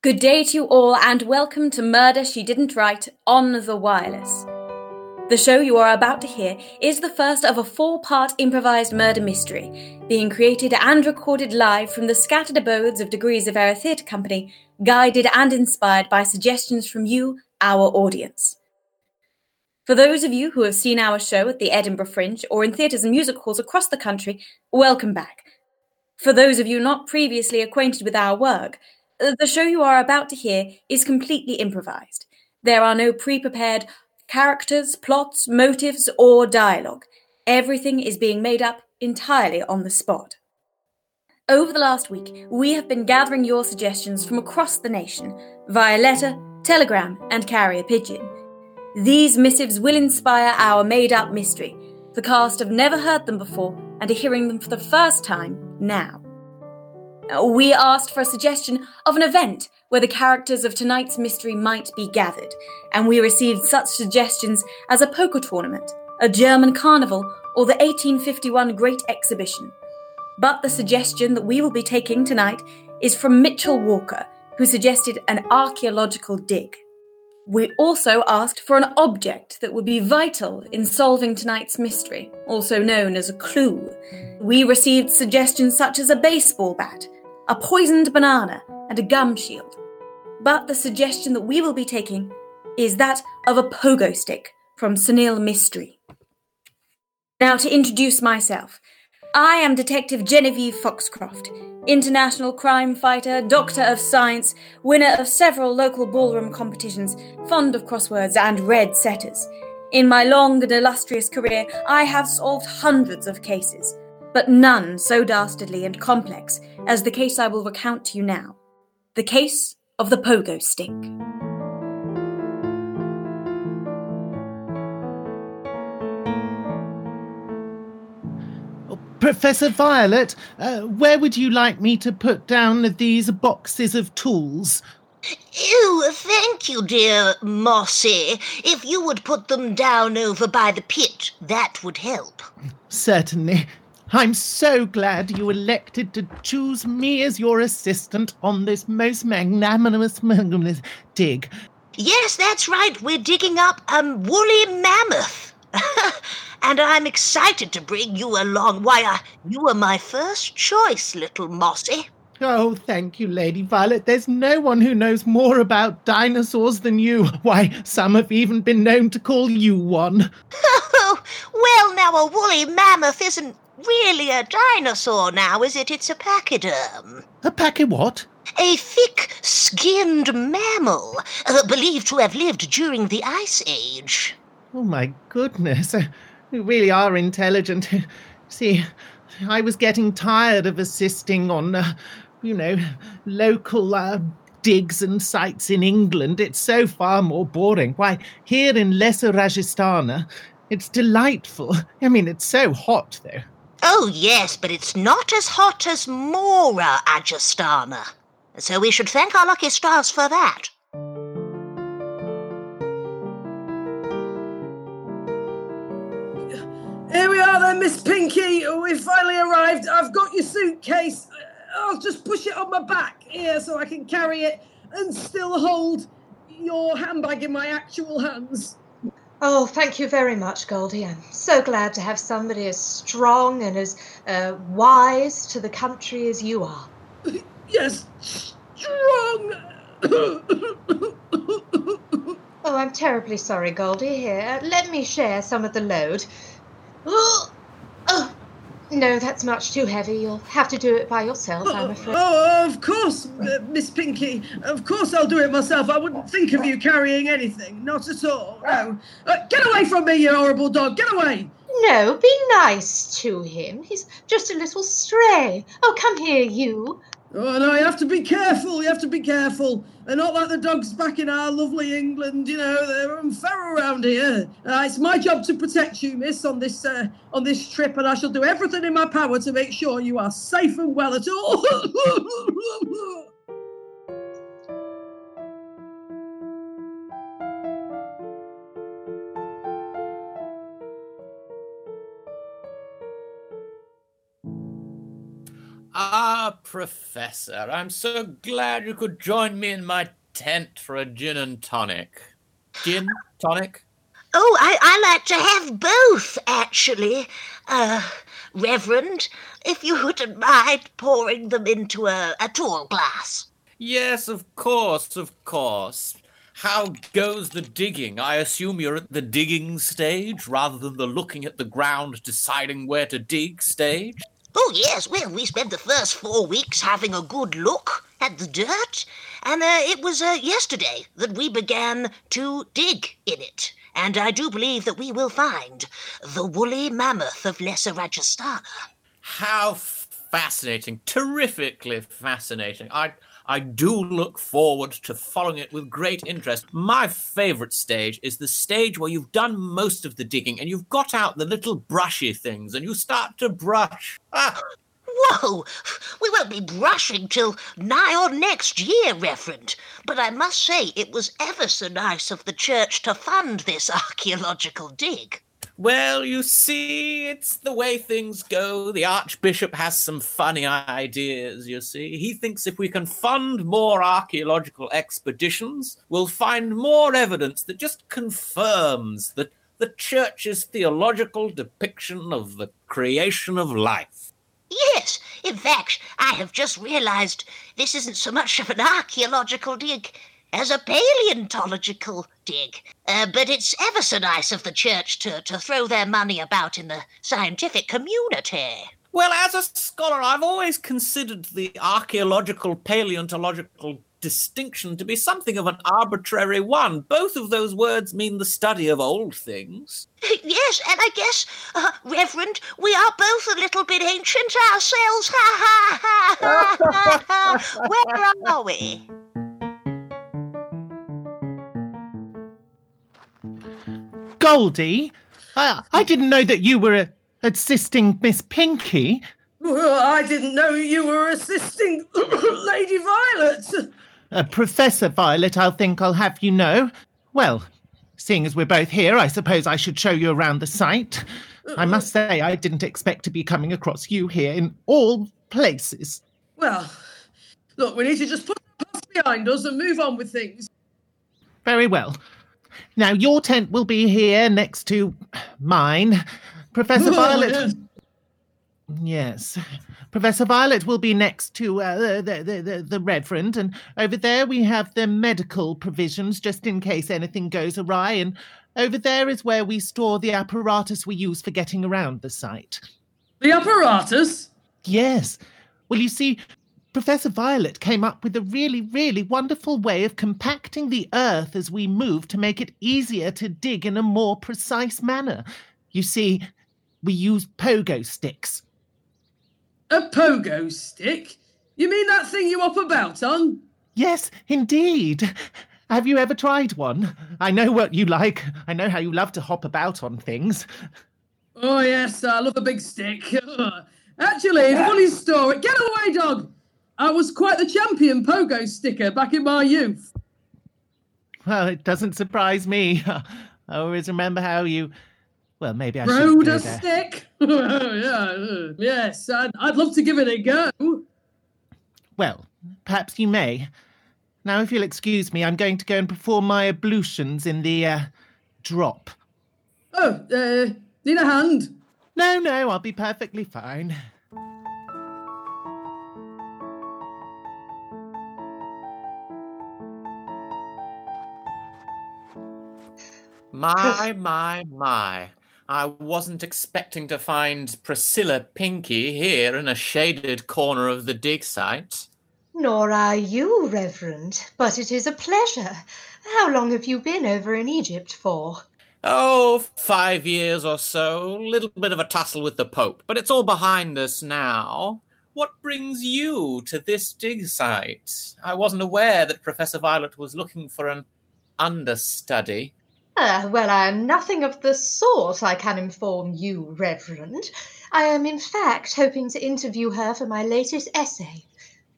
Good day to you all, and welcome to Murder She Didn't Write on the Wireless. The show you are about to hear is the first of a four part improvised murder mystery, being created and recorded live from the scattered abodes of Degrees of Error Theatre Company, guided and inspired by suggestions from you, our audience. For those of you who have seen our show at the Edinburgh Fringe or in theatres and music halls across the country, welcome back. For those of you not previously acquainted with our work, Uh, the show you are about to hear is completely improvised. There are no pre prepared characters, plots, motives, or dialogue. Everything is being made up entirely on the spot. Over the last week, we have been gathering your suggestions from across the nation via letter, telegram, and carrier pigeon. These missives will inspire our made up mystery. The cast have never heard them before and are hearing them for the first time now. We asked for a suggestion of an event where the characters of tonight's mystery might be gathered, and we received such suggestions as a poker tournament, a German carnival, or the 1851 Great Exhibition. But the suggestion that we will be taking tonight is from Mitchell Walker, who suggested an archaeological dig. We also asked for an object that would be vital in solving tonight's mystery, also known as a clue. We received suggestions such as a baseball bat, a poisoned banana, and a gum shield. But the suggestion that we will be taking is that of a pogo stick from Sunil Mystery. Now, to introduce myself, I am Detective Genevieve Foxcroft, international crime fighter, doctor of science, winner of several local ballroom competitions, fond of crosswords and red setters. In my long and illustrious career, I have solved hundreds of cases, but none so dastardly and complex as the case I will recount to you now the case of the pogo stick. Professor Violet, uh, where would you like me to put down these boxes of tools? Oh, thank you, dear Mossy. If you would put them down over by the pit, that would help. Certainly. I'm so glad you elected to choose me as your assistant on this most magnanimous dig. Yes, that's right. We're digging up a woolly mammoth. and I'm excited to bring you along. Why, uh, you were my first choice, little Mossy. Oh, thank you, Lady Violet. There's no one who knows more about dinosaurs than you. Why, some have even been known to call you one. Oh, well, now, a woolly mammoth isn't really a dinosaur now, is it? It's a pachyderm. A pachy what? A thick skinned mammal, uh, believed to have lived during the Ice Age. Oh, my goodness. You really are intelligent. See, I was getting tired of assisting on, uh, you know, local uh, digs and sites in England. It's so far more boring. Why, here in Lesser Rajasthana, it's delightful. I mean, it's so hot, though. Oh, yes, but it's not as hot as Mora Ajastana. So we should thank our lucky stars for that. Here we are then, Miss Pinky. We've finally arrived. I've got your suitcase. I'll just push it on my back here so I can carry it and still hold your handbag in my actual hands. Oh, thank you very much, Goldie. I'm so glad to have somebody as strong and as uh, wise to the country as you are. Yes, strong. Oh, I'm terribly sorry, Goldie. Here, let me share some of the load. Oh, oh, no, that's much too heavy. You'll have to do it by yourself, I'm afraid. Oh, of course, uh, Miss Pinky. Of course, I'll do it myself. I wouldn't think of you carrying anything. Not at all. No. Uh, get away from me, you horrible dog. Get away. No, be nice to him. He's just a little stray. Oh, come here, you. Oh, no, you have to be careful. You have to be careful. They're not like the dogs back in our lovely England. You know, they're unfair around here. Uh, it's my job to protect you, miss, on this uh, on this trip, and I shall do everything in my power to make sure you are safe and well at all. Ah, Professor, I'm so glad you could join me in my tent for a gin and tonic. Gin, tonic? Oh, I, I like to have both, actually. Uh, Reverend, if you wouldn't mind pouring them into a, a tall glass. Yes, of course, of course. How goes the digging? I assume you're at the digging stage rather than the looking at the ground, deciding where to dig stage? Oh, yes, well, we spent the first four weeks having a good look at the dirt, and uh, it was uh, yesterday that we began to dig in it. And I do believe that we will find the woolly mammoth of Lesser Rajastana. How fascinating. Terrifically fascinating. I I do look forward to following it with great interest. My favourite stage is the stage where you've done most of the digging and you've got out the little brushy things and you start to brush. Ah, Whoa! We won't be brushing till nigh on next year, Reverend. But I must say it was ever so nice of the church to fund this archaeological dig. Well, you see, it's the way things go. The Archbishop has some funny ideas, you see. He thinks if we can fund more archaeological expeditions, we'll find more evidence that just confirms that the Church's theological depiction of the creation of life. Yes, in fact, I have just realized this isn't so much of an archaeological dig as a paleontological dig. Uh, but it's ever so nice of the church to, to throw their money about in the scientific community. Well, as a scholar, I've always considered the archaeological paleontological distinction to be something of an arbitrary one. Both of those words mean the study of old things. Yes, and I guess, uh, Reverend, we are both a little bit ancient ourselves. Ha ha ha ha ha ha. Where are we? Goldie, I, I didn't know that you were assisting Miss Pinky. Well, I didn't know you were assisting Lady Violet. Uh, Professor Violet, I'll think I'll have you know. Well, seeing as we're both here, I suppose I should show you around the site. I must say, I didn't expect to be coming across you here in all places. Well, look, we need to just put the past behind us and move on with things. Very well. Now, your tent will be here next to mine. Professor Oh, Violet. yes. Yes. Professor Violet will be next to uh, the, the, the, the Reverend, and over there we have the medical provisions just in case anything goes awry, and over there is where we store the apparatus we use for getting around the site. The apparatus? Yes. Well, you see, Professor Violet came up with a really, really wonderful way of compacting the earth as we move to make it easier to dig in a more precise manner. You see, we use pogo sticks. A pogo stick? You mean that thing you hop about on? Yes, indeed. Have you ever tried one? I know what you like. I know how you love to hop about on things. Oh, yes, I love a big stick. Actually, funny story. Get away, dog! I was quite the champion pogo sticker back in my youth. Well, it doesn't surprise me. I always remember how you. Well, maybe I should Rode go a there. stick? yeah, uh, yes, I'd, I'd love to give it a go. Well, perhaps you may. Now, if you'll excuse me, I'm going to go and perform my ablutions in the uh, drop. Oh, uh, need a hand? No, no, I'll be perfectly fine. My, my, my. I wasn't expecting to find Priscilla Pinky here in a shaded corner of the dig site. Nor are you, Reverend, but it is a pleasure. How long have you been over in Egypt for? Oh, five years or so. Little bit of a tussle with the Pope, but it's all behind us now. What brings you to this dig site? I wasn't aware that Professor Violet was looking for an understudy. Ah, well, I am nothing of the sort, I can inform you, Reverend. I am, in fact, hoping to interview her for my latest essay.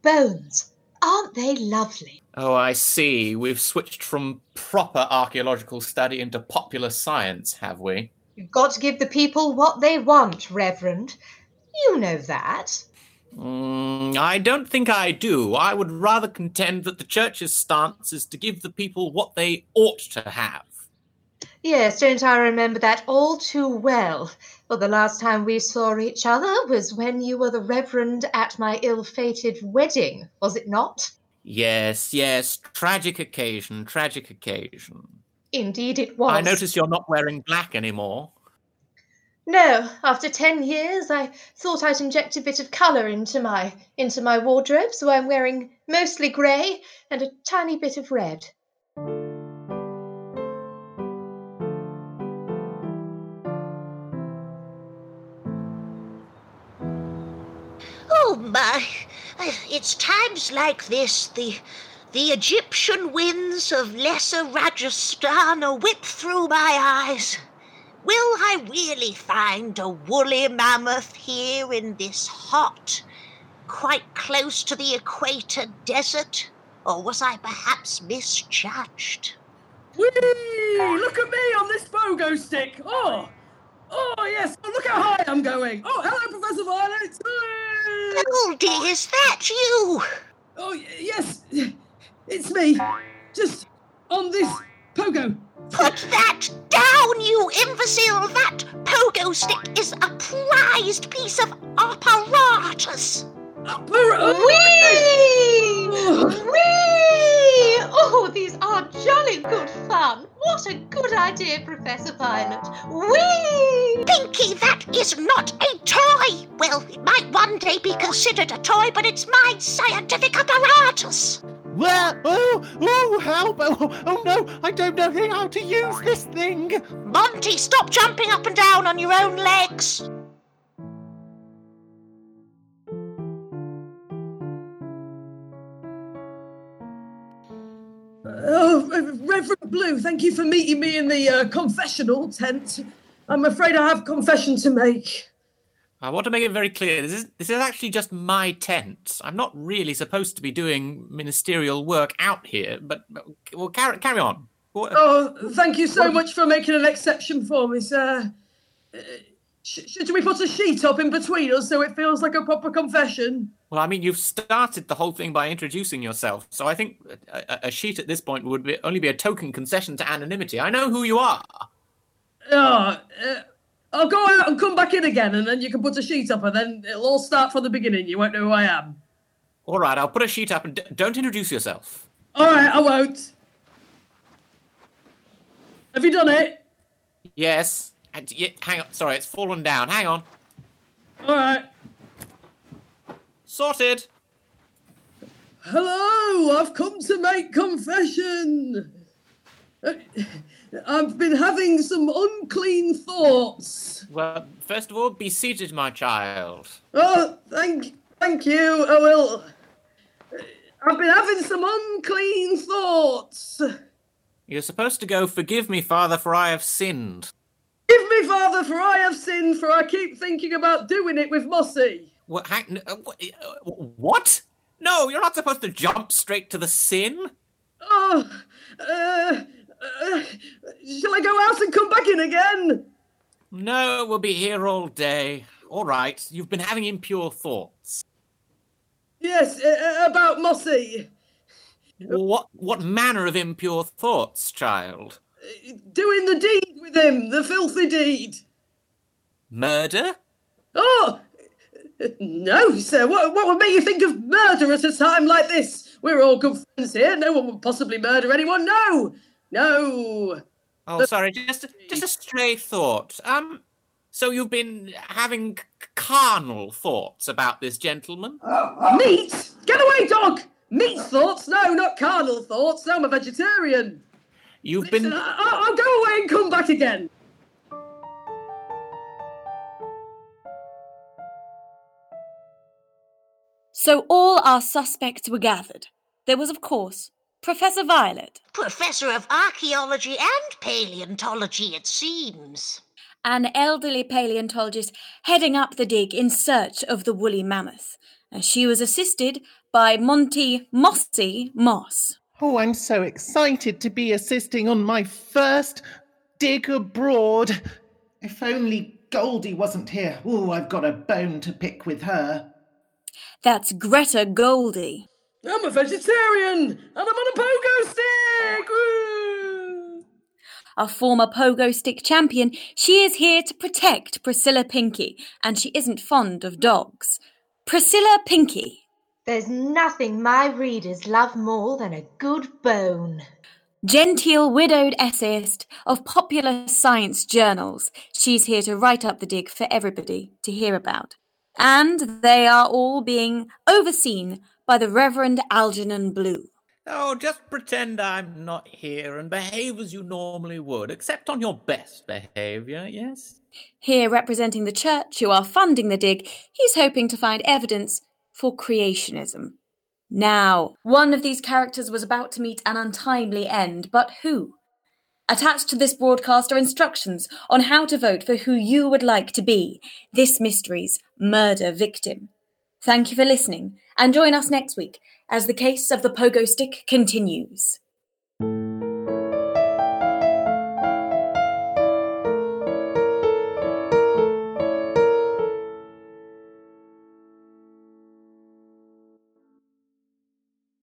Bones. Aren't they lovely? Oh, I see. We've switched from proper archaeological study into popular science, have we? You've got to give the people what they want, Reverend. You know that. Mm, I don't think I do. I would rather contend that the church's stance is to give the people what they ought to have. Yes, don't I remember that all too well? Well, the last time we saw each other was when you were the Reverend at my ill fated wedding, was it not? Yes, yes. Tragic occasion, tragic occasion. Indeed, it was. I notice you're not wearing black anymore. No, after ten years, I thought I'd inject a bit of colour into my into my wardrobe, so I'm wearing mostly grey and a tiny bit of red. Oh my! Uh, it's times like this the the Egyptian winds of Lesser Rajasthan are whipped through my eyes. Will I really find a woolly mammoth here in this hot, quite close to the equator desert? Or was I perhaps misjudged? Whee! Look at me on this pogo stick. Oh, oh yes. Oh, look how high I'm going. Oh, hello, Professor Violet. Goldie, is that you? Oh yes, it's me. Just on this pogo. Put that down, you imbecile! That pogo stick is a prized piece of apparatus! Appar- oh, Whee! Whee! Oh, these are jolly good fun. What a good idea, Professor Violet. Whee! Pinky, that is not a toy! Well, it might one day be considered a toy, but it's my scientific apparatus! Where? Oh, oh, help! Oh, oh no, I don't know how to use this thing. Monty, stop jumping up and down on your own legs! Reverend Blue, thank you for meeting me in the uh, confessional tent. I'm afraid I have confession to make. I want to make it very clear this is this is actually just my tent. I'm not really supposed to be doing ministerial work out here, but, but well, carry carry on. What- Oh, thank you so much for making an exception for me, sir. Sh- should we put a sheet up in between us so it feels like a proper confession? Well, I mean, you've started the whole thing by introducing yourself, so I think a, a- a sheet at this point would be, only be a token concession to anonymity. I know who you are. Oh, uh, I'll go out and come back in again, and then you can put a sheet up, and then it'll all start from the beginning. You won't know who I am. All right, I'll put a sheet up and d- don't introduce yourself. All right, I won't. Have you done it? Yes. And, yeah, hang on. Sorry, it's fallen down. Hang on. All right. Sorted. Hello, I've come to make confession. Uh, I've been having some unclean thoughts. Well, first of all, be seated, my child. Oh, thank, thank you. I will. I've been having some unclean thoughts. You're supposed to go, Forgive me, Father, for I have sinned. Me, Father, for I have sinned, for I keep thinking about doing it with Mossy. What? Hang, uh, uh, what? No, you're not supposed to jump straight to the sin. Oh, uh, uh, shall I go out and come back in again? No, we'll be here all day. All right, you've been having impure thoughts. Yes, uh, about Mossy. What what manner of impure thoughts, child? Doing the deed with him, the filthy deed. Murder? Oh, no, sir. What, what would make you think of murder at a time like this? We're all good friends here. No one would possibly murder anyone. No, no. Oh, sorry, just just a stray thought. Um, so you've been having carnal thoughts about this gentleman? Meat? Get away, dog! Meat thoughts? No, not carnal thoughts. I'm a vegetarian. You've Listen, been I- I- I'll go away and come back again. So all our suspects were gathered. There was, of course, Professor Violet, Professor of Archaeology and Paleontology, it seems. an elderly paleontologist heading up the dig in search of the woolly mammoth. And she was assisted by Monty Mossy Moss. Oh, I'm so excited to be assisting on my first dig abroad. If only Goldie wasn't here. Oh, I've got a bone to pick with her. That's Greta Goldie. I'm a vegetarian and I'm on a pogo stick. Woo! A former pogo stick champion, she is here to protect Priscilla Pinky, and she isn't fond of dogs. Priscilla Pinky. There's nothing my readers love more than a good bone. Genteel widowed essayist of popular science journals, she's here to write up the dig for everybody to hear about. And they are all being overseen by the Reverend Algernon Blue. Oh, just pretend I'm not here and behave as you normally would, except on your best behaviour, yes? Here, representing the church who are funding the dig, he's hoping to find evidence for creationism. Now, one of these characters was about to meet an untimely end, but who? Attached to this broadcast are instructions on how to vote for who you would like to be this mystery's murder victim. Thank you for listening, and join us next week as the case of the pogo stick continues.